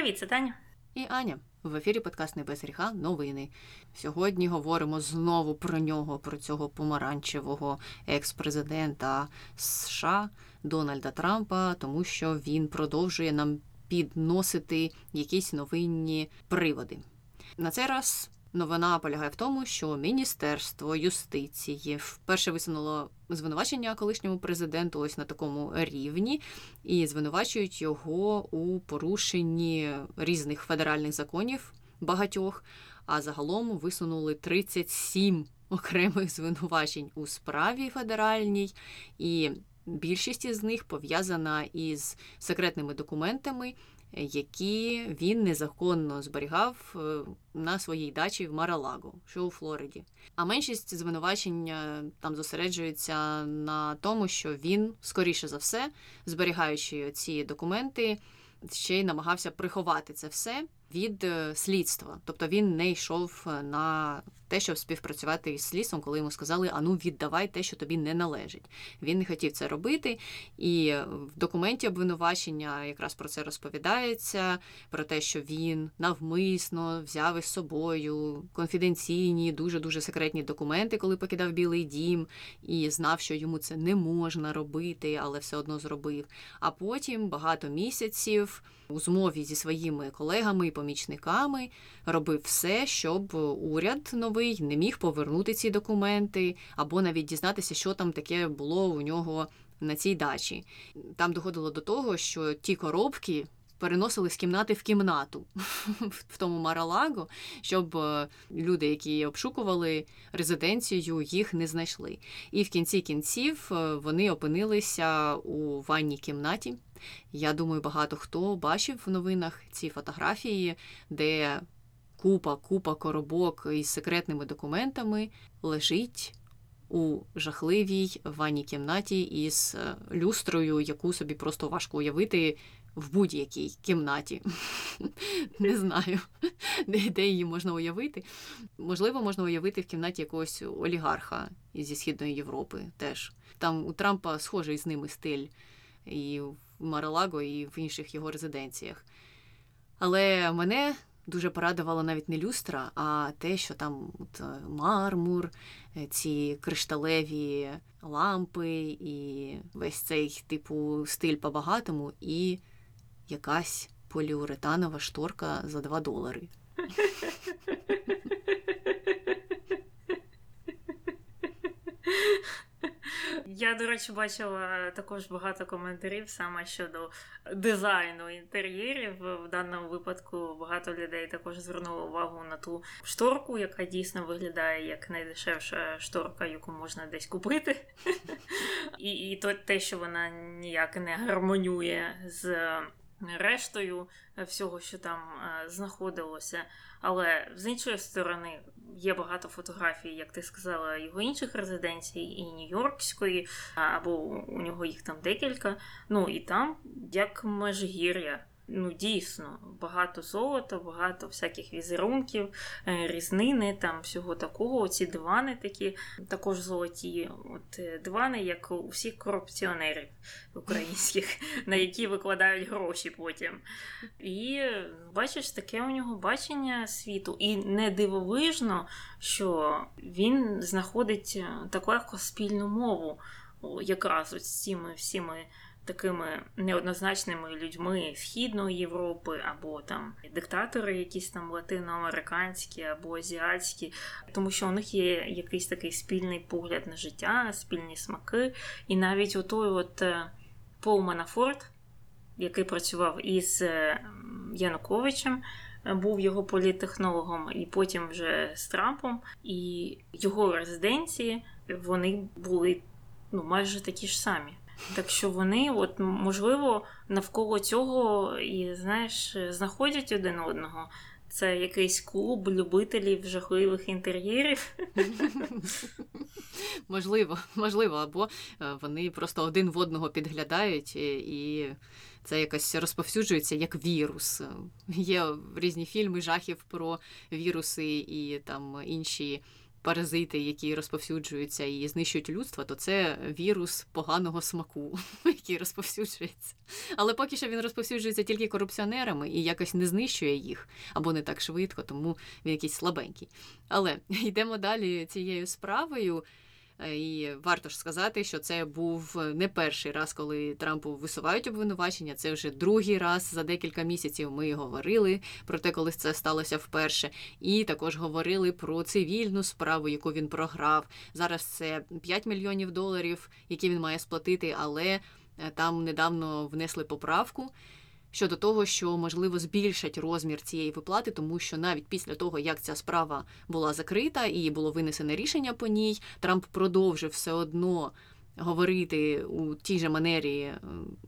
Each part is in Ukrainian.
Привіт, це Таня. І Аня. В ефірі подкаст «Не без гріха. Новини. Сьогодні говоримо знову про нього, про цього помаранчевого екс-президента США Дональда Трампа, тому що він продовжує нам підносити якісь новинні приводи. На цей раз новина полягає в тому, що Міністерство юстиції вперше висунуло звинувачення колишньому президенту ось на такому рівні, і звинувачують його у порушенні різних федеральних законів багатьох. А загалом висунули 37 окремих звинувачень у справі федеральній, і більшість із них пов'язана із секретними документами, які він незаконно зберігав е, на своїй дачі в Маралаго, що у Флориді. А меншість звинувачення там зосереджується на тому, що він, скоріше за все, зберігаючи ці документи, ще й намагався приховати це все від е, слідства. Тобто він не йшов е, на те, щоб співпрацювати із слідством, коли йому сказали, ану віддавай те, що тобі не належить. Він не хотів це робити, і в документі обвинувачення якраз про це розповідається: про те, що він навмисно взяв із собою конфіденційні, дуже дуже секретні документи, коли покидав Білий Дім, і знав, що йому це не можна робити, але все одно зробив. А потім багато місяців у змові зі своїми колегами і помічниками робив все, щоб уряд новий не міг повернути ці документи, або навіть дізнатися, що там таке було у нього на цій дачі. Там доходило до того, що ті коробки. Переносили з кімнати в кімнату в тому Маралаго, щоб е, люди, які обшукували резиденцію, їх не знайшли. І в кінці кінців е, вони опинилися у ванній кімнаті. Я думаю, багато хто бачив в новинах ці фотографії, де купа, купа коробок із секретними документами лежить у жахливій ванній кімнаті із е, люстрою, яку собі просто важко уявити в будь-якій кімнаті. Не знаю, де її можна уявити. Можливо, можна уявити в кімнаті якогось олігарха зі Східної Європи теж. Там у Трампа схожий з ними стиль і в Маралаго, і в інших його резиденціях. Але мене дуже порадувало навіть не люстра, а те, що там от, е, мармур, е, ці кришталеві лампи, і весь цей типу стиль по-багатому, і якась поліуретанова шторка за 2 долари. Я, до речі, бачила також багато коментарів саме щодо дизайну інтер'єрів. В даному випадку багато людей також звернули увагу на ту шторку, яка дійсно виглядає як найдешевша шторка, яку можна десь купити. І і то те, що вона ніяк не гармонює з рештою всього, що там е, знаходилося. Але з іншої сторони є багато фотографій, як ти сказала, його інших резиденцій, і Нью-Йоркської, або у нього їх там декілька. Ну і там як межгір'я ну дійсно багато золота, багато всяких візерунків, е, різнини, там всього такого. Оці дивани такі також золоті. От е, дивани, як у всіх корупціонерів українських, на які викладають гроші потім. І бачиш, таке у нього бачення світу. І не дивовижно, що він знаходить е, так легко спільну мову. Якраз ось з цими всіми такими неоднозначними людьми Східної Європи, або там диктатори, якісь там латиноамериканські або азіатські, тому що у них є якийсь такий спільний погляд на життя, спільні смаки, і навіть отой от е, Пол Манафорт, який працював із е, Януковичем. Був його політтехнологом, і потім вже з Трампом, і його резиденції вони були ну майже такі ж самі. Так що вони, от можливо, навколо цього і знаєш, знаходять один одного. Це якийсь клуб любителів жахливих інтер'єрів. Можливо, можливо, або е, вони просто один в одного підглядають, і це якось розповсюджується як вірус. Є різні фільми жахів про віруси і там інші паразити, які розповсюджуються і знищують людство, то це вірус поганого смаку, який розповсюджується. Але поки що він розповсюджується тільки корупціонерами і якось не знищує їх або не так швидко, тому він якийсь слабенький. Але йдемо далі цією справою. Е, і варто ж сказати, що це був не перший раз, коли Трампу висувають обвинувачення. Це вже другий раз за декілька місяців. Ми говорили про те, коли це сталося вперше, і також говорили про цивільну справу, яку він програв. Зараз це 5 мільйонів доларів, які він має сплатити, але е, там недавно внесли поправку щодо того, що можливо збільшать розмір цієї виплати, тому що навіть після того, як ця справа була закрита і було винесене рішення по ній, Трамп продовжив все одно. Говорити у тій же манері, е,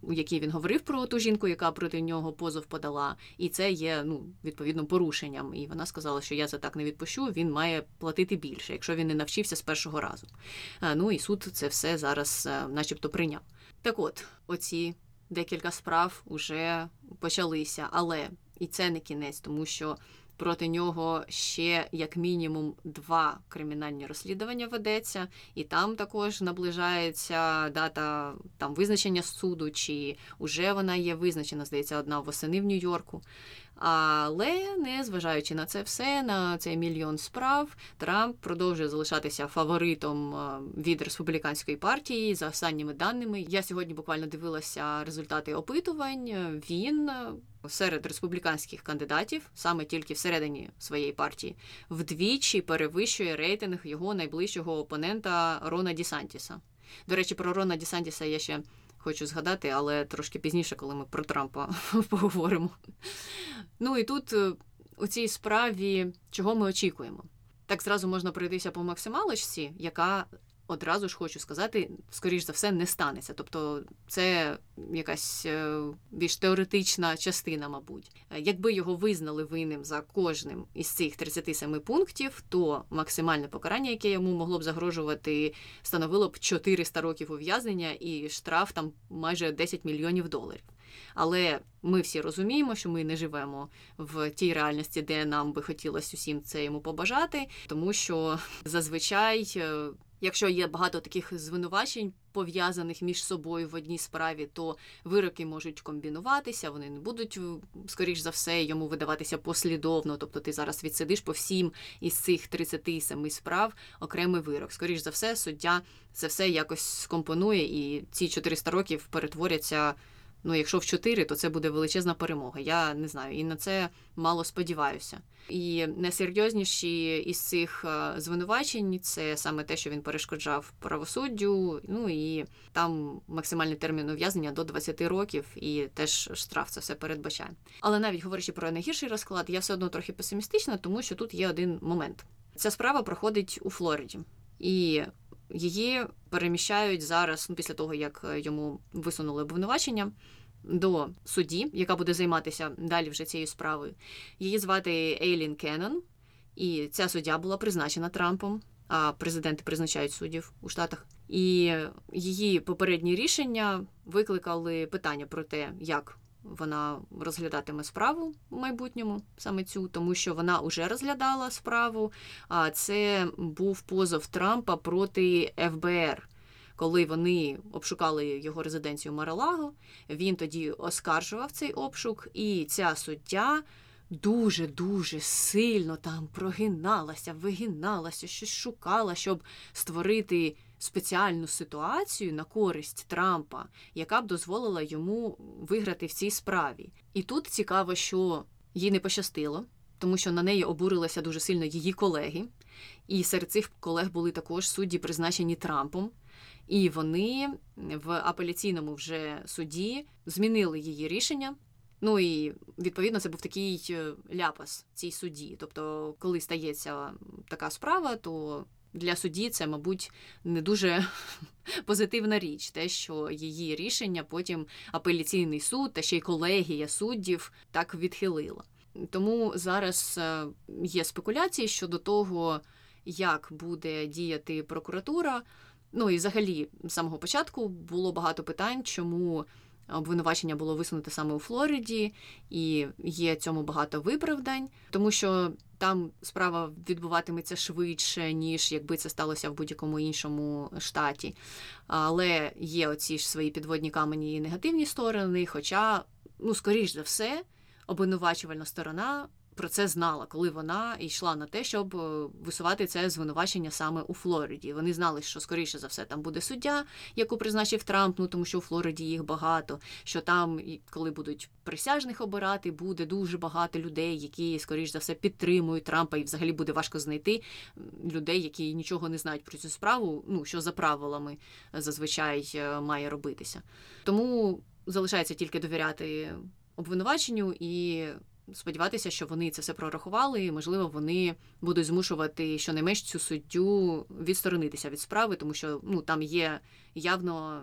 у якій він говорив про ту жінку, яка проти нього позов подала, і це є ну відповідно порушенням. І вона сказала, що я за так не відпущу. Він має платити більше, якщо він не навчився з першого разу. Е, ну і суд це все зараз, е, начебто, прийняв. Так, от оці декілька справ уже почалися, але і це не кінець, тому що проти нього ще як мінімум два кримінальні розслідування ведеться, і там також наближається дата там визначення суду, чи вже вона є визначена, здається, одна восени в Нью-Йорку. Але не зважаючи на це все, на цей мільйон справ, Трамп продовжує залишатися фаворитом е, від республіканської партії за останніми даними. Я сьогодні буквально дивилася результати опитувань. Він е, серед республіканських кандидатів, саме тільки всередині своєї партії, вдвічі перевищує рейтинг його найближчого опонента Рона Дісантіса. До речі, про Рона Дісантіса я ще хочу згадати, але трошки пізніше, коли ми про Трампа поговоримо. Ну і тут е, у цій справі чого ми очікуємо? Так зразу можна пройтися по максималочці, яка одразу ж хочу сказати, скоріш за все, не станеться. Тобто це якась е, більш теоретична частина, мабуть. Е, якби його визнали винним за кожним із цих 37 пунктів, то максимальне покарання, яке йому могло б загрожувати, становило б 400 років ув'язнення і штраф там майже 10 мільйонів доларів. Але ми всі розуміємо, що ми не живемо в тій реальності, де нам би хотілося усім це йому побажати, тому що зазвичай е, Якщо є багато таких звинувачень, пов'язаних між собою в одній справі, то вироки можуть комбінуватися, вони не будуть, скоріш за все, йому видаватися послідовно. Тобто ти зараз відсидиш по всім із цих 37 справ окремий вирок. Скоріш за все, суддя це все якось скомпонує, і ці 400 років перетворяться. Ну, якщо в 4, то це буде величезна перемога. Я не знаю, і на це мало сподіваюся. І найсерйозніші із цих е, звинувачень це саме те, що він перешкоджав правосуддю. Ну і там максимальний термін ув'язнення до 20 років, і теж штраф це все передбачає. Але навіть говорячи про найгірший розклад, я все одно трохи песимістична, тому що тут є один момент. Ця справа проходить у Флориді, і її переміщають зараз, ну після того як йому висунули обвинувачення до судді, яка буде займатися далі вже цією справою. Її звати Ейлін Кеннон, і ця суддя була призначена Трампом. А президенти призначають суддів у Штатах. І її попередні рішення викликали питання про те, як вона розглядатиме справу в майбутньому, саме цю, тому що вона вже розглядала справу. А це був позов Трампа проти ФБР коли вони обшукали його резиденцію Маралаго, він тоді оскаржував цей обшук, і ця суддя дуже-дуже сильно там прогиналася, вигиналася, щось шукала, щоб створити спеціальну ситуацію на користь Трампа, яка б дозволила йому виграти в цій справі. І тут цікаво, що їй не пощастило. Тому що на неї обурилися дуже сильно її колеги, і серед цих колег були також судді, призначені Трампом. І вони в апеляційному вже суді змінили її рішення. Ну і відповідно це був такий е, ляпас цій суді. Тобто, коли стається така справа, то для судді це, мабуть, не дуже позитивна річ, те, що її рішення потім апеляційний суд та ще й колегія суддів так відхилила. Тому зараз е, є спекуляції щодо того, як буде діяти прокуратура. Ну і взагалі з самого початку було багато питань, чому обвинувачення було висунуте саме у Флориді, і є цьому багато виправдань, тому що там справа відбуватиметься швидше, ніж якби це сталося в будь-якому іншому штаті. Але є оці ж свої підводні камені і негативні сторони. Хоча, ну, скоріш за все, обвинувачувальна сторона про це знала, коли вона йшла на те, щоб е, висувати це звинувачення саме у Флориді. Вони знали, що скоріше за все там буде суддя, яку призначив Трамп, ну тому що у Флориді їх багато. Що там, коли будуть присяжних обирати, буде дуже багато людей, які скоріш за все підтримують Трампа, і взагалі буде важко знайти людей, які нічого не знають про цю справу. Ну що за правилами зазвичай е, має робитися. Тому залишається тільки довіряти обвинуваченню і сподіватися, що вони це все прорахували, і можливо вони будуть змушувати щонайменш цю суддю відсторонитися від справи, тому що ну там є явно.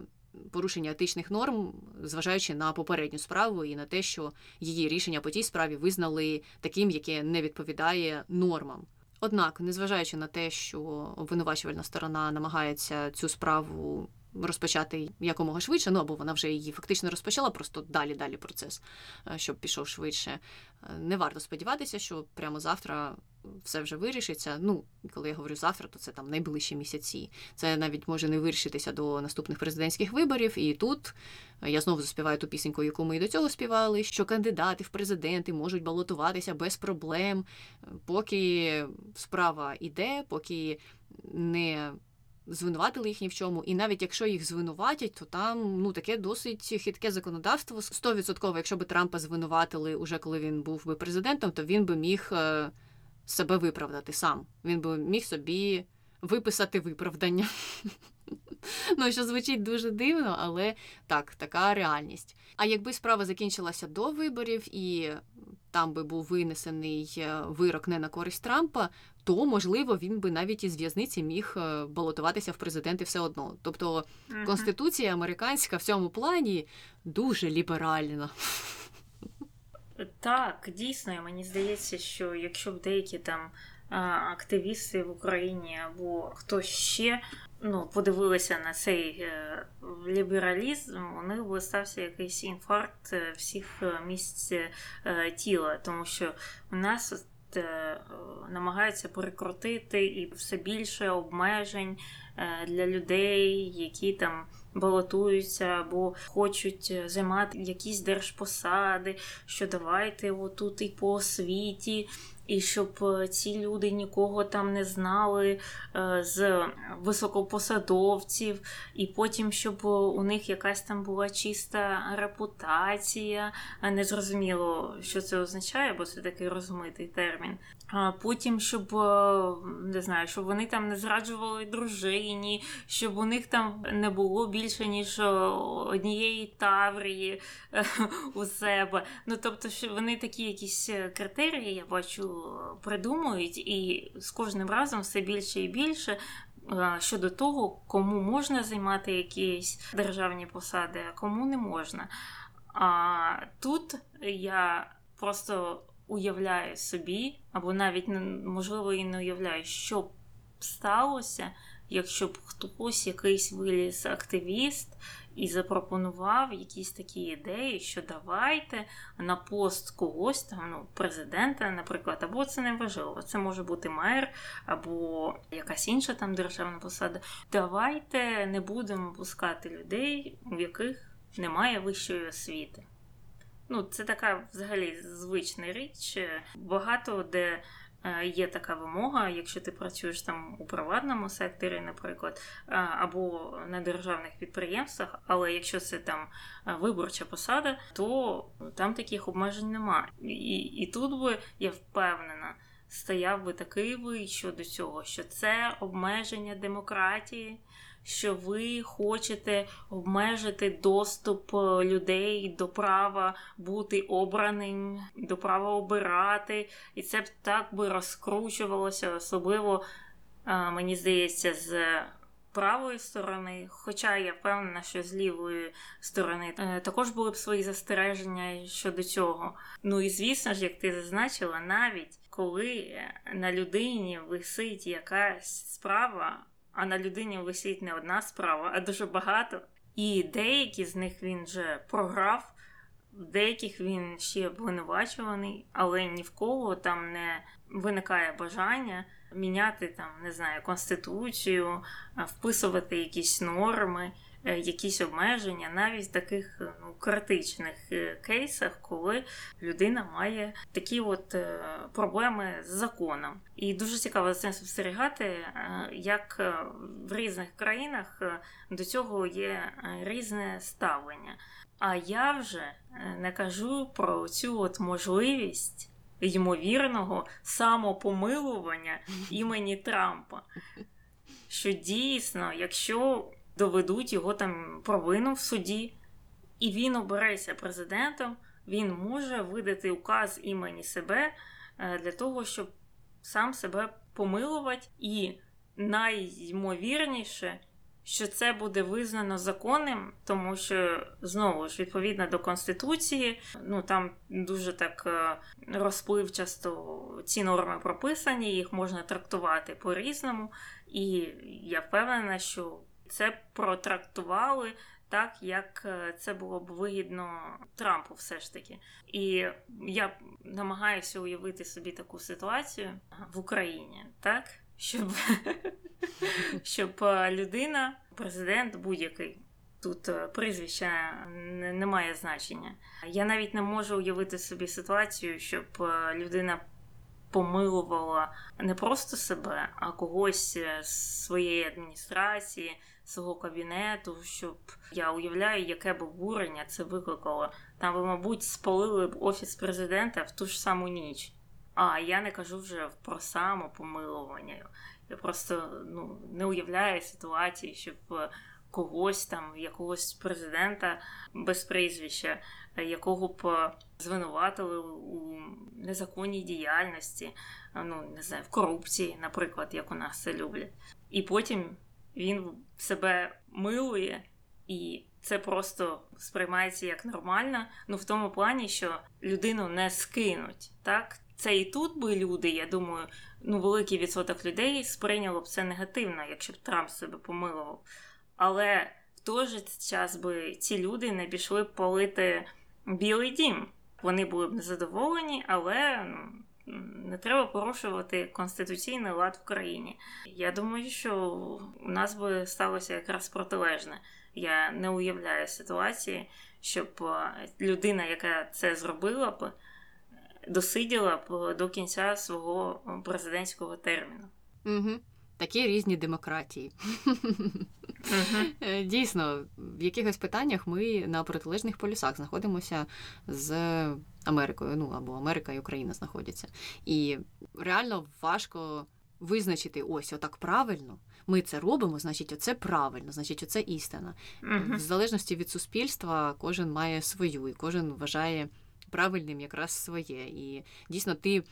Порушення етичних норм, зважаючи на попередню справу і на те, що її рішення по тій справі визнали таким, яке не відповідає нормам. Однак, незважаючи на те, що обвинувачувальна сторона намагається цю справу розпочати якомога швидше, ну або вона вже її фактично розпочала, просто далі далі процес, е, щоб пішов швидше. Е, не варто сподіватися, що прямо завтра все вже вирішиться. Ну, коли я говорю завтра, то це там найближчі місяці. Це навіть може не вирішитися до наступних президентських виборів. І тут е, я знову заспіваю ту пісеньку, яку ми і до цього співали, що кандидати в президенти можуть балотуватися без проблем, поки справа іде, поки не звинуватили їх ні в чому. І навіть якщо їх звинуватять, то там ну таке досить хитке законодавство. Стовідсотково, якщо би Трампа звинуватили уже коли він був би президентом, то він би міг е, себе виправдати сам. Він би міг собі виписати виправдання. Ну, що звучить дуже дивно, але так, така реальність. А якби справа закінчилася до виборів і там би був винесений е, вирок не на користь Трампа, то можливо він би навіть із в'язниці міг е, балотуватися в президенти все одно. Тобто конституція американська в цьому плані дуже ліберальна. Так, дійсно, мені здається, що якщо б деякі там активісти в Україні або хтось ще ну, подивилися на цей е, лібералізм, у них би стався якийсь інфаркт е, всіх е, місць тіла, тому що у нас намагаються перекрутити і все більше обмежень для людей, які там балотуються або хочуть займати якісь держпосади, що давайте отут і по освіті і щоб е, ці люди нікого там не знали е, з високопосадовців, і потім, щоб у них якась там була чиста репутація. Не зрозуміло, що це означає, бо це такий розмитий термін. Потім, щоб е, не знаю, щоб вони там не зраджували дружині, щоб у них там не було більше ніж однієї таврії у себе. Ну тобто, що вони такі якісь критерії, я бачу, придумують, і з кожним разом все більше і більше. Е, щодо того, кому можна займати якісь державні посади, а кому не можна. А тут я просто уявляю собі, або навіть можливо і не уявляю, що б сталося, якщо б хтось якийсь виліз активіст і запропонував якісь такі ідеї, що давайте на пост когось там, ну, президента, наприклад, або це не важливо, це може бути мер, або якась інша там державна посада. Давайте не будемо пускати людей, у яких немає вищої освіти. Ну, це така взагалі звична річ. Багато де Е, є така вимога, якщо ти працюєш там у приватному секторі, наприклад, е, або на державних підприємствах, але якщо це там е, виборча посада, то там таких обмежень немає. І, і тут би я впевнена. Стояв би такий ви щодо цього, що це обмеження демократії, що ви хочете обмежити доступ е, людей до права бути обраним, до права обирати, і це б так би розкручувалося, особливо, е, мені здається, з. Правої сторони, хоча я впевнена, що з лівої сторони е, також були б свої застереження щодо цього. Ну і звісно ж, як ти зазначила, навіть коли на людині висить якась справа, а на людині висить не одна справа, а дуже багато. І деякі з них він вже програв, деяких він ще обвинувачуваний, але ні в кого там не виникає бажання міняти там, не знаю, конституцію, вписувати якісь норми. Е, якісь обмеження, навіть в таких е, ну, критичних е, кейсах, коли людина має такі от проблеми з законом. І дуже цікаво за цим спостерігати, як в різних країнах до цього є різне ставлення. А я вже не кажу про цю от можливість ймовірного самопомилування імені Трампа. Що дійсно, якщо доведуть його там провину в суді, і він обереться президентом, він може видати указ імені себе е, для того, щоб сам себе помилувати, і найймовірніше, що це буде визнано законним, тому що знову ж відповідно до конституції, ну там дуже так е, розпливчасто ці норми прописані, їх можна трактувати по-різному, і я впевнена, що це протрактували так, як е, це було б вигідно Трампу, все ж таки. І я намагаюся уявити собі таку ситуацію в Україні, так, щоб, щоб е, людина, президент будь-який. Тут е, прізвища не має значення. Я навіть не можу уявити собі ситуацію, щоб людина помилувала не просто себе, а когось з своєї адміністрації, свого кабінету, щоб я уявляю, яке б обурення це викликало. Там би, мабуть, спалили б офіс президента в ту ж саму ніч. А я не кажу вже про самопомилування. Я просто ну, не уявляю ситуації, щоб когось там, якогось президента без прізвища, якого б звинуватили у незаконній діяльності, ну не знаю, в корупції, наприклад, як у нас це люблять. І потім він себе милує, і це просто сприймається як нормально. Ну в тому плані, що людину не скинуть. Так, це і тут би люди, я думаю, ну великий відсоток людей сприйняло б це негативно, якщо б Трамп себе помилував. Але в той же час би ці люди не пішли палити Білий дім. Вони були б незадоволені, але ну, не треба порушувати конституційний лад в країні. Я думаю, що у нас би сталося якраз протилежне. Я не уявляю ситуації, щоб е, людина, яка це зробила б, досиділа б до кінця свого президентського терміну. Угу. Такі різні демократії. Uh-huh. Дійсно, в якихось питаннях ми на протилежних полюсах знаходимося з Америкою. Ну або Америка і Україна знаходяться. І реально важко визначити ось отак правильно. Ми це робимо, значить, оце правильно, значить, оце істина. Uh-huh. В залежності від суспільства кожен має свою, і кожен вважає правильним якраз своє. І дійсно, ти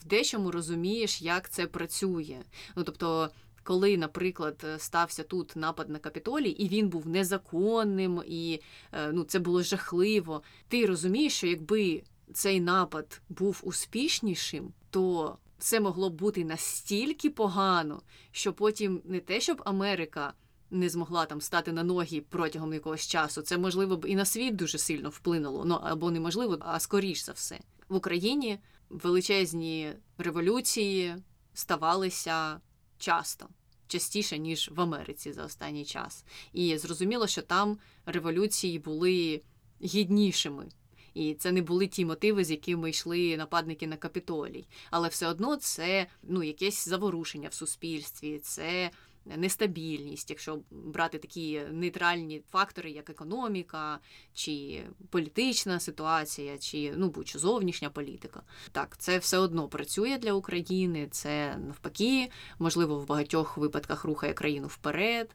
в дечому розумієш, як це працює. Ну тобто. Коли, наприклад, стався тут напад на капітолій, і він був незаконним, і е, ну, це було жахливо, ти розумієш, що якби цей напад був успішнішим, то все могло б бути настільки погано, що потім не те, щоб Америка не змогла там стати на ноги протягом якогось часу, це можливо б і на світ дуже сильно вплинуло. Ну або неможливо, а скоріш за все в Україні величезні революції ставалися часто. Частіше, ніж в Америці за останній час. І зрозуміло, що там революції були гіднішими. І це не були ті мотиви, з якими йшли нападники на капітолій. Але все одно це ну, якесь заворушення в суспільстві, це нестабільність, якщо брати такі нейтральні фактори, як економіка, чи політична ситуація, чи ну будь-що зовнішня політика. Так, це все одно працює для України. Це навпаки, можливо, в багатьох випадках рухає країну вперед.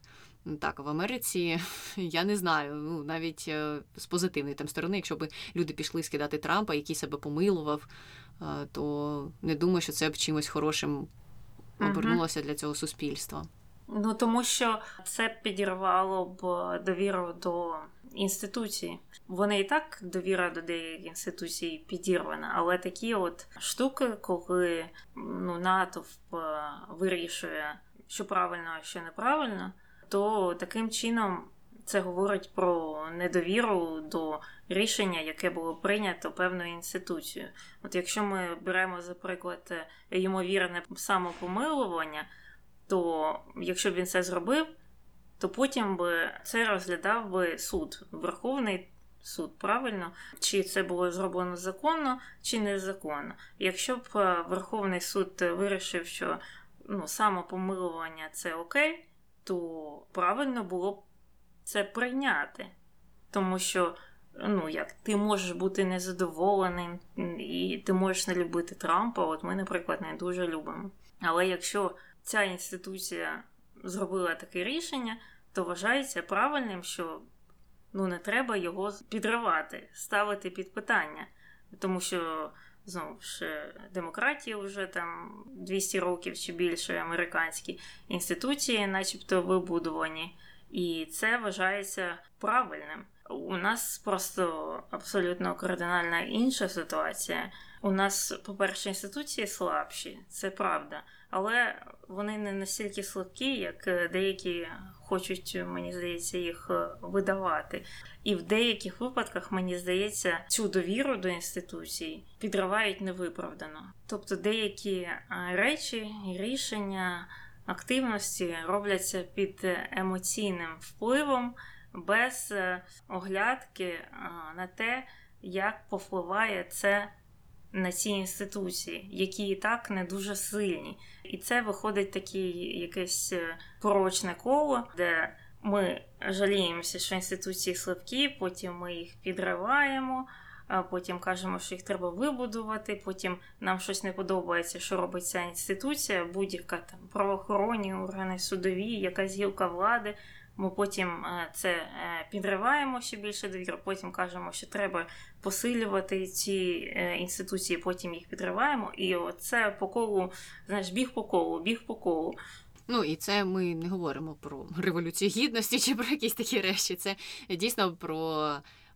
Так, в Америці я не знаю, ну навіть е, з позитивної там сторони, якщо б люди пішли скидати Трампа, який себе помилував, е, то не думаю, що це б чимось хорошим обернулося для цього суспільства. Ну тому що це підірвало б довіру до інституції. Вони і так довіра до деяких інституцій підірвана, але такі от штуки, коли ну, натовп вирішує, що правильно, а що неправильно, то таким чином це говорить про недовіру до рішення, яке було прийнято певною інституцією. От якщо ми беремо, за приклад, ймовірне самопомилування, то якщо б він це зробив, то потім би це розглядав би суд, Верховний суд, правильно? Чи це було зроблено законно, чи незаконно. Якщо б е, Верховний суд вирішив, що ну, самопомилування це окей, то правильно було б це прийняти. Тому що, ну як, ти можеш бути незадоволеним, і ти можеш не любити Трампа. От ми, наприклад, не дуже любимо. Але якщо ця інституція зробила таке рішення, то вважається правильним, що ну не треба його підривати, ставити під питання. Тому що знову ж демократії вже там 200 років чи більше американські інституції, начебто, вибудовані, і це вважається правильним. У нас просто абсолютно кардинальна інша ситуація. У нас, по-перше, інституції слабші, це правда, але вони не настільки слабкі, як деякі хочуть, мені здається, їх видавати. І в деяких випадках, мені здається, цю довіру до інституцій підривають невиправдано. Тобто деякі речі, рішення, активності робляться під емоційним впливом без оглядки на те, як повпливає це на ці інституції, які і так не дуже сильні. І це виходить таке якесь порочне коло, де ми жаліємося, що інституції слабкі, потім ми їх підриваємо. Потім кажемо, що їх треба вибудувати. Потім нам щось не подобається, що робить ця інституція, будь-яка там правоохоронні органи, судові, якась гілка влади. Ми потім е, це е, підриваємо ще більше довіру, потім кажемо, що треба посилювати ці е, інституції, потім їх підриваємо. І це по колу, знаєш, біг по колу, біг по колу. Ну і це ми не говоримо про революцію гідності чи про якісь такі речі. Це дійсно про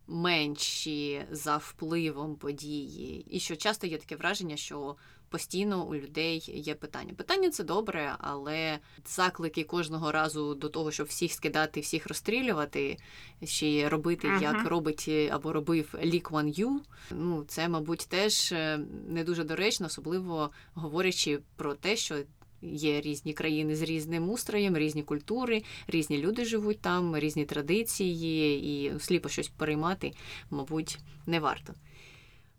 менші за впливом події. І що часто є таке враження, що постійно у людей є питання. Питання це добре, але заклики кожного разу до того, щоб всіх скидати, всіх розстрілювати, ще робити, uh-huh. як робить або робив Лік Ван Ю. Ну це, мабуть, теж е, не дуже доречно, особливо говорячи про те, що. Є різні країни з різним устроєм, різні культури, різні люди живуть там, різні традиції, і сліпо щось переймати, мабуть, не варто.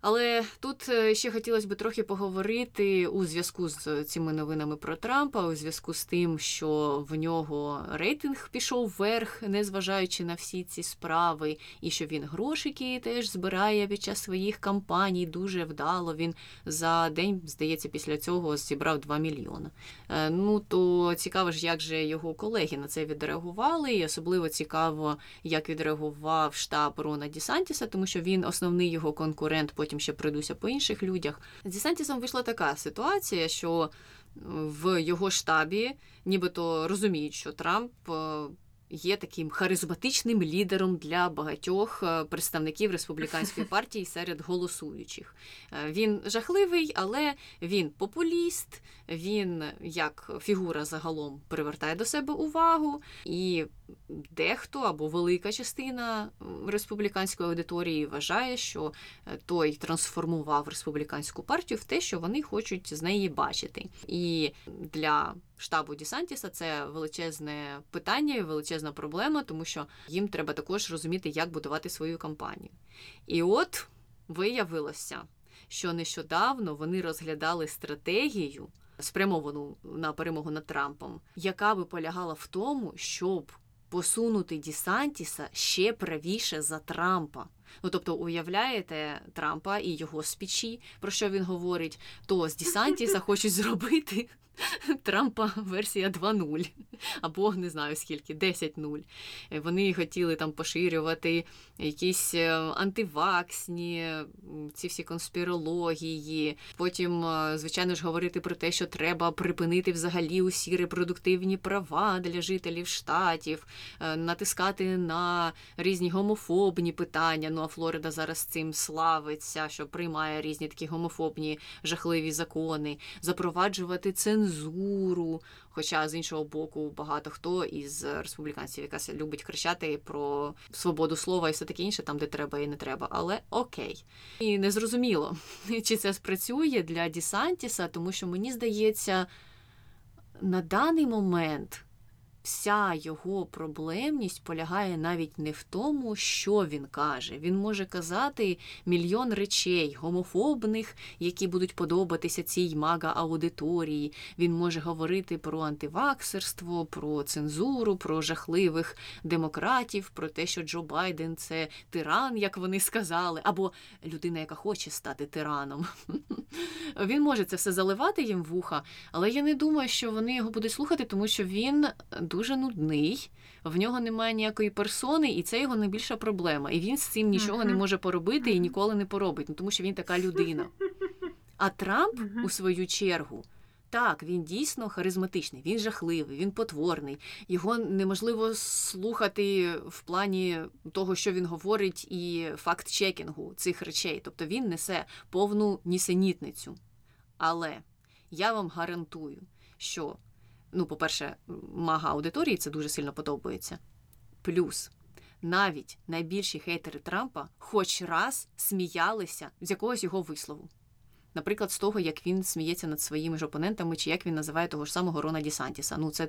Але тут е, ще хотілося б трохи поговорити у зв'язку з цими новинами про Трампа, у зв'язку з тим, що в нього рейтинг пішов вверх, незважаючи на всі ці справи, і що він грошики теж збирає під час своїх кампаній дуже вдало. Він за день, здається, після цього зібрав 2 мільйони. Е, ну то цікаво ж, як же його колеги на це відреагували, і особливо цікаво, як відреагував штаб Рона Дісантіса, тому що він основний його конкурент потім ще пройдуся по інших людях. З Десантісом вийшла така ситуація, що в його штабі нібито розуміють, що Трамп е, є таким харизматичним лідером для багатьох е, представників республіканської партії серед голосуючих. Е, він жахливий, але він популіст, він як фігура загалом привертає до себе увагу, і дехто або велика частина республіканської аудиторії вважає, що е, той трансформував республіканську партію в те, що вони хочуть з неї бачити. І для штабу Дісантіса це величезне питання, і величезна проблема, тому що їм треба також розуміти, як будувати свою кампанію. І от виявилося, що нещодавно вони розглядали стратегію. Спрямовану на перемогу над Трампом, яка би полягала в тому, щоб посунути Дісантіса ще правіше за Трампа. Ну, тобто, уявляєте Трампа і його спічі, про що він говорить, то з Дісантіса хочуть зробити Трампа версія 2.0 або не знаю скільки, 10.0. Вони хотіли там поширювати якісь е, антиваксні, ці всі конспірології. Потім, е, звичайно ж, говорити про те, що треба припинити взагалі усі репродуктивні права для жителів штатів, е, натискати на різні гомофобні питання. Ну а Флорида зараз цим славиться, що приймає різні такі гомофобні жахливі закони, запроваджувати цензуру цензуру. Хоча з іншого боку, багато хто із республіканців якраз любить кричати про свободу слова і все таке інше, там де треба і не треба. Але окей, і не зрозуміло, чи це спрацює для Дісантіса, тому що мені здається, на даний момент вся його проблемність полягає навіть не в тому, що він каже. Він може казати мільйон речей гомофобних, які будуть подобатися цій мага аудиторії. Він може говорити про антиваксерство, про цензуру, про жахливих демократів, про те, що Джо Байден це тиран, як вони сказали, або людина, яка хоче стати тираном. Він може це все заливати їм вуха, але я не думаю, що вони його будуть слухати, тому що він дуже нудний, в нього немає ніякої персони, і це його найбільша проблема. І він з цим нічого не може поробити і ніколи не поробить, ну тому що він така людина. А Трамп, у свою чергу, так, він дійсно харизматичний, він жахливий, він потворний. Його неможливо слухати в плані того, що він говорить, і факт-чекінгу цих речей. Тобто він несе повну нісенітницю. Але я вам гарантую, що ну, по-перше, мага аудиторії це дуже сильно подобається. Плюс навіть найбільші хейтери Трампа хоч раз сміялися з якогось його вислову. Наприклад, з того, як він сміється над своїми ж опонентами, чи як він називає того ж самого Рона Дісантіса. Ну, це,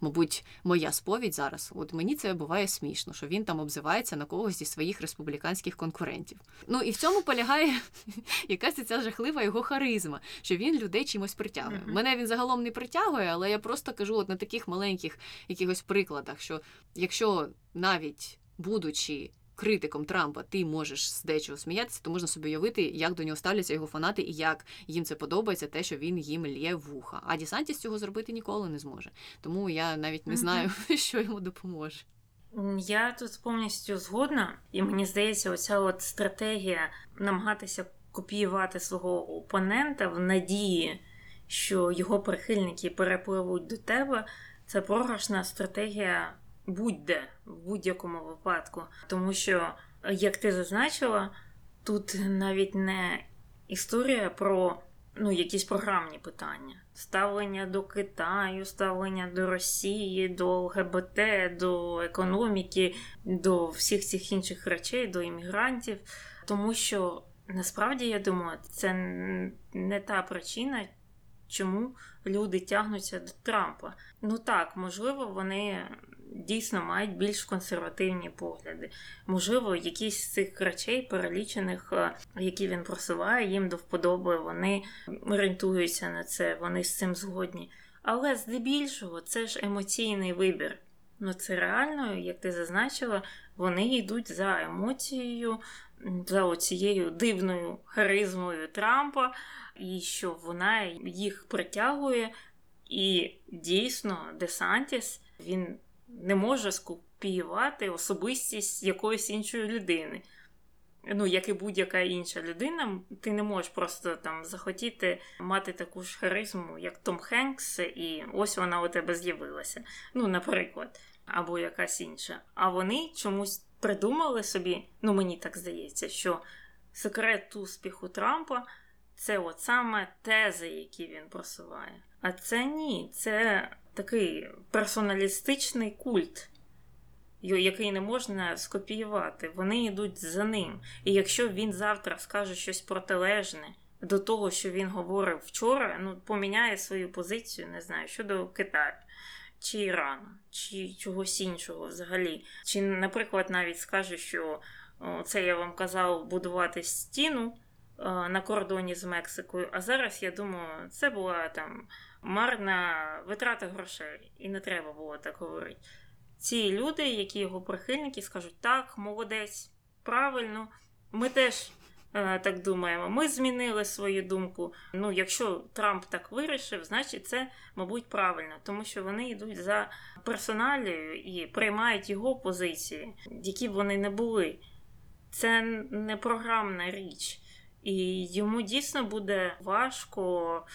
мабуть, моя сповідь зараз. От мені це буває смішно, що він там обзивається на когось зі своїх республіканських конкурентів. Ну і в цьому полягає якась ця жахлива його харизма, що він людей чимось притягує. Мене він загалом не притягує, але я просто кажу от на таких маленьких якихось прикладах, що якщо навіть будучи критиком Трампа ти можеш з дечого сміятися, то можна собі уявити, як до нього ставляться його фанати і як їм це подобається, те, що він їм лє вуха. А Дісантіс цього зробити ніколи не зможе. Тому я навіть не знаю, що йому допоможе. Я тут повністю згодна, і мені здається, оця от стратегія намагатися копіювати свого опонента в надії, що його прихильники перепливуть до тебе. Це програшна стратегія будь-де в будь-якому випадку. Тому що, як ти зазначила, тут навіть не історія про ну, якісь програмні питання. Ставлення до Китаю, ставлення до Росії, до ЛГБТ, до економіки, до всіх цих інших речей, до іммігрантів. Тому що насправді я думаю, це не та причина, чому люди тягнуться до Трампа. Ну так, можливо, вони дійсно мають більш консервативні погляди. Можливо, якісь з цих речей, перелічених, е, які він просуває, їм до вподоби, вони орієнтуються на це, вони з цим згодні. Але здебільшого це ж емоційний вибір. Ну, це реально, як ти зазначила, вони йдуть за емоцією, за оцією дивною харизмою Трампа, і що вона їх притягує. І дійсно, Десантіс він не може скопіювати особистість якоїсь іншої людини. Ну, як і будь-яка інша людина, ти не можеш просто там захотіти мати таку ж харизму, як Том Хенкс, і ось вона у тебе з'явилася. Ну, наприклад, або якась інша. А вони чомусь придумали собі, ну мені так здається, що секрет успіху Трампа це от саме тези, які він просуває. А це ні, це такий персоналістичний культ, який не можна скопіювати. Вони йдуть за ним. І якщо він завтра скаже щось протилежне до того, що він говорив вчора, ну поміняє свою позицію, не знаю, щодо Китаю. Чи Ірану, чи чогось іншого взагалі. Чи, наприклад, навіть скаже, що це я вам казав будувати стіну на кордоні з Мексикою, а зараз я думаю, це була там марна витрата грошей, і не треба було так говорити. Ці люди, які його прихильники, скажуть, так, молодець, правильно, ми теж е, так думаємо. Ми змінили свою думку. Ну, якщо Трамп так вирішив, значить це, мабуть, правильно, тому що вони йдуть за персоналією і приймають його позиції, які б вони не були. Це не програмна річ. І йому дійсно буде важко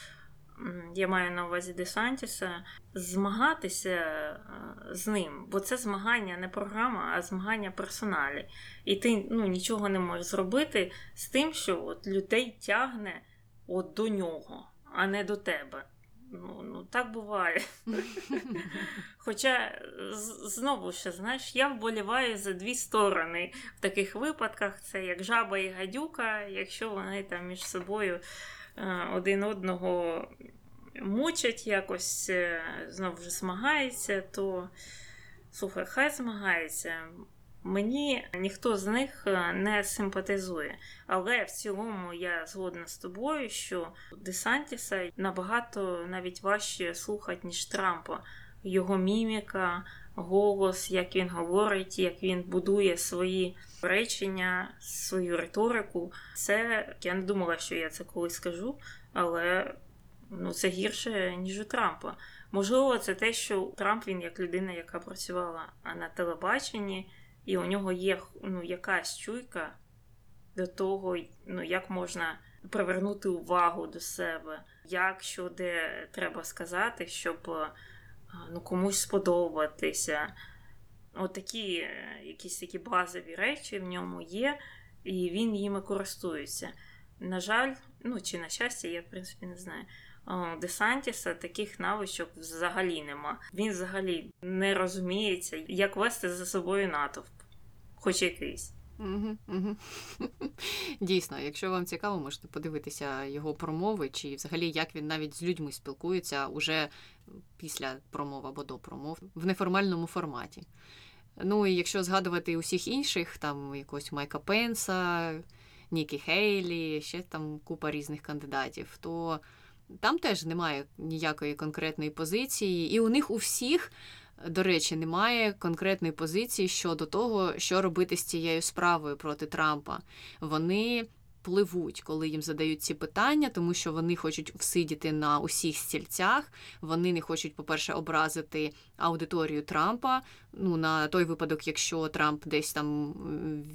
я маю на увазі Десантіса, змагатися е, з ним, бо це змагання не програма, а змагання персоналі. І ти ну, нічого не можеш зробити з тим, що от людей тягне от до нього, а не до тебе. Ну, ну так буває. Хоча знову ж, знаєш, я вболіваю за дві сторони в таких випадках: це як жаба і гадюка, якщо вони там між собою е, один одного мучать, якось е, знову ж змагаються, то слухай, хай змагається. Мені ніхто з них е, не симпатизує. Але в цілому я згодна з тобою, що Десантіса набагато навіть важче слухати, ніж Трампа. Його міміка, голос, як він говорить, як він будує свої речення, свою риторику. Це я не думала, що я це колись скажу, але ну, це гірше, ніж у Трампа. Можливо, це те, що Трамп він як людина, яка працювала на телебаченні і у нього є ну, якась чуйка до того, ну, як можна привернути увагу до себе, як що де треба сказати, щоб ну, комусь сподобатися. Отакі е, якісь такі базові речі в ньому є, і він їми користується. На жаль, ну чи на щастя, я в принципі не знаю. У Десантіса таких навичок взагалі нема. Він взагалі не розуміється, як вести за собою натовп хоч якийсь. Дійсно, якщо вам цікаво, можете подивитися його промови, чи взагалі як він навіть з людьми спілкується уже після промов або до промов в неформальному форматі. Ну і якщо згадувати усіх інших, там якогось Майка Пенса, Нікі Хейлі, ще там купа різних кандидатів, то там теж немає ніякої конкретної позиції, і у них у всіх до речі, немає конкретної позиції щодо того, що робити з цією справою проти Трампа. Вони пливуть, коли їм задають ці питання, тому що вони хочуть всидіти на усіх стільцях. Вони не хочуть, по-перше, образити аудиторію Трампа. Ну, на той випадок, якщо Трамп десь там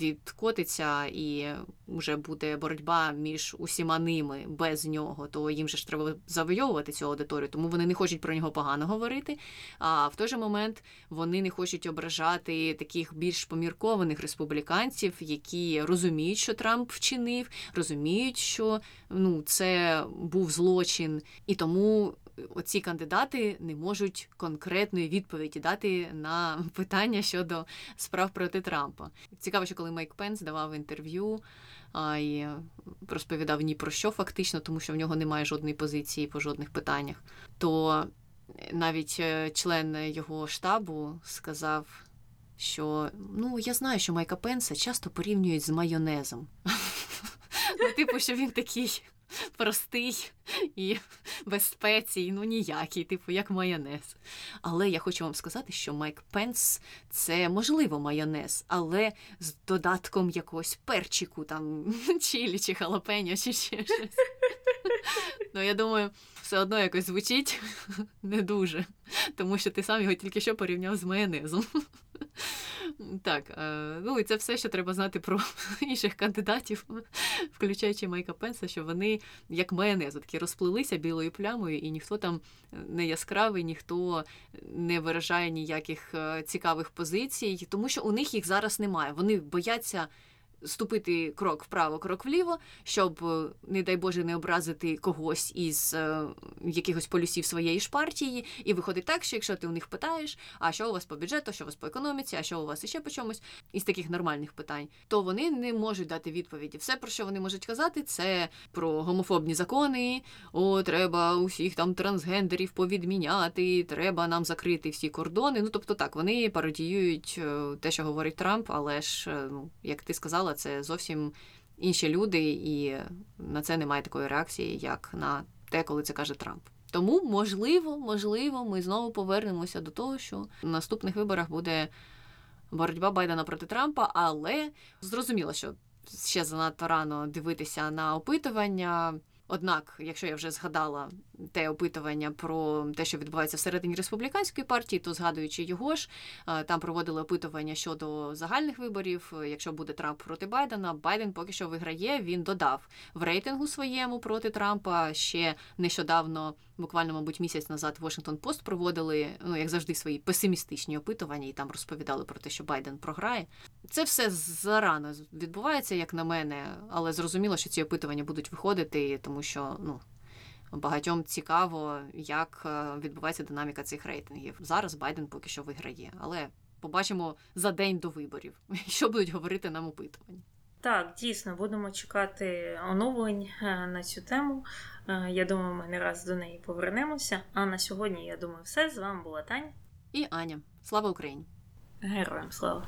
відкотиться і вже буде боротьба між усіма ними без нього, то їм же ж треба завойовувати цю аудиторію, тому вони не хочуть про нього погано говорити. А в той же момент вони не хочуть ображати таких більш поміркованих республіканців, які розуміють, що Трамп вчинив, розуміють, що ну це був злочин, і тому оці кандидати не можуть конкретної відповіді дати на питання щодо справ проти Трампа. Цікаво, що коли Майк Пенс давав інтерв'ю і розповідав ні про що фактично, тому що в нього немає жодної позиції по жодних питаннях, то навіть е, член його штабу сказав. Що ну я знаю, що Майка Пенса часто порівнюють з майонезом. Ну, типу, що він такий простий і без спецій, ну ніякий, типу, як майонез. Але я хочу вам сказати, що Майк Пенс це можливо майонез, але з додатком якогось перчику, там чилі чи халапеньо, чи ще щось. Ну, я думаю, все одно якось звучить не дуже, тому що ти сам його тільки що порівняв з майонезом. Так, е, ну і це все, що треба знати про інших кандидатів, включаючи Майка Пенса, що вони як майонез, такі розплилися білою плямою, і ніхто там не яскравий, ніхто не виражає ніяких е, цікавих позицій, тому що у них їх зараз немає. Вони бояться ступити крок вправо, крок вліво, щоб, е, не дай Боже, не образити когось із е, якихось полюсів своєї ж партії. І виходить так, що якщо ти у них питаєш, а що у вас по бюджету, що у вас по економіці, а що у вас іще по чомусь, із таких нормальних питань, то вони не можуть дати відповіді. Все, про що вони можуть казати, це про гомофобні закони. О, треба усіх там трансгендерів повідміняти, треба нам закрити всі кордони. Ну тобто так, вони пародіюють е, те, що говорить Трамп, але ж, е, ну як ти сказала це зовсім інші люди, і на це немає такої реакції, як на те, коли це каже Трамп. Тому, можливо, можливо, ми знову повернемося до того, що на наступних виборах буде боротьба Байдена проти Трампа, але зрозуміло, що ще занадто рано дивитися на опитування. Однак, якщо я вже згадала те опитування про те, що відбувається всередині республіканської партії, то згадуючи його ж, е, там проводили опитування щодо загальних виборів. Якщо буде Трамп проти Байдена, Байден поки що виграє. Він додав в рейтингу своєму проти Трампа ще нещодавно, буквально, мабуть, місяць назад, Washington Post проводили, ну як завжди, свої песимістичні опитування, і там розповідали про те, що Байден програє. Це все зарано відбувається, як на мене, але зрозуміло, що ці опитування будуть виходити, тому що ну багатьом цікаво, як е, відбувається динаміка цих рейтингів. Зараз Байден поки що виграє, але побачимо за день до виборів, що будуть говорити нам опитування. Так, дійсно, будемо чекати оновлень е, на цю тему. Е, Я думаю, ми не раз до неї повернемося. А на сьогодні, я думаю, все. З вами була Таня. І Аня, слава Україні! Героям слава!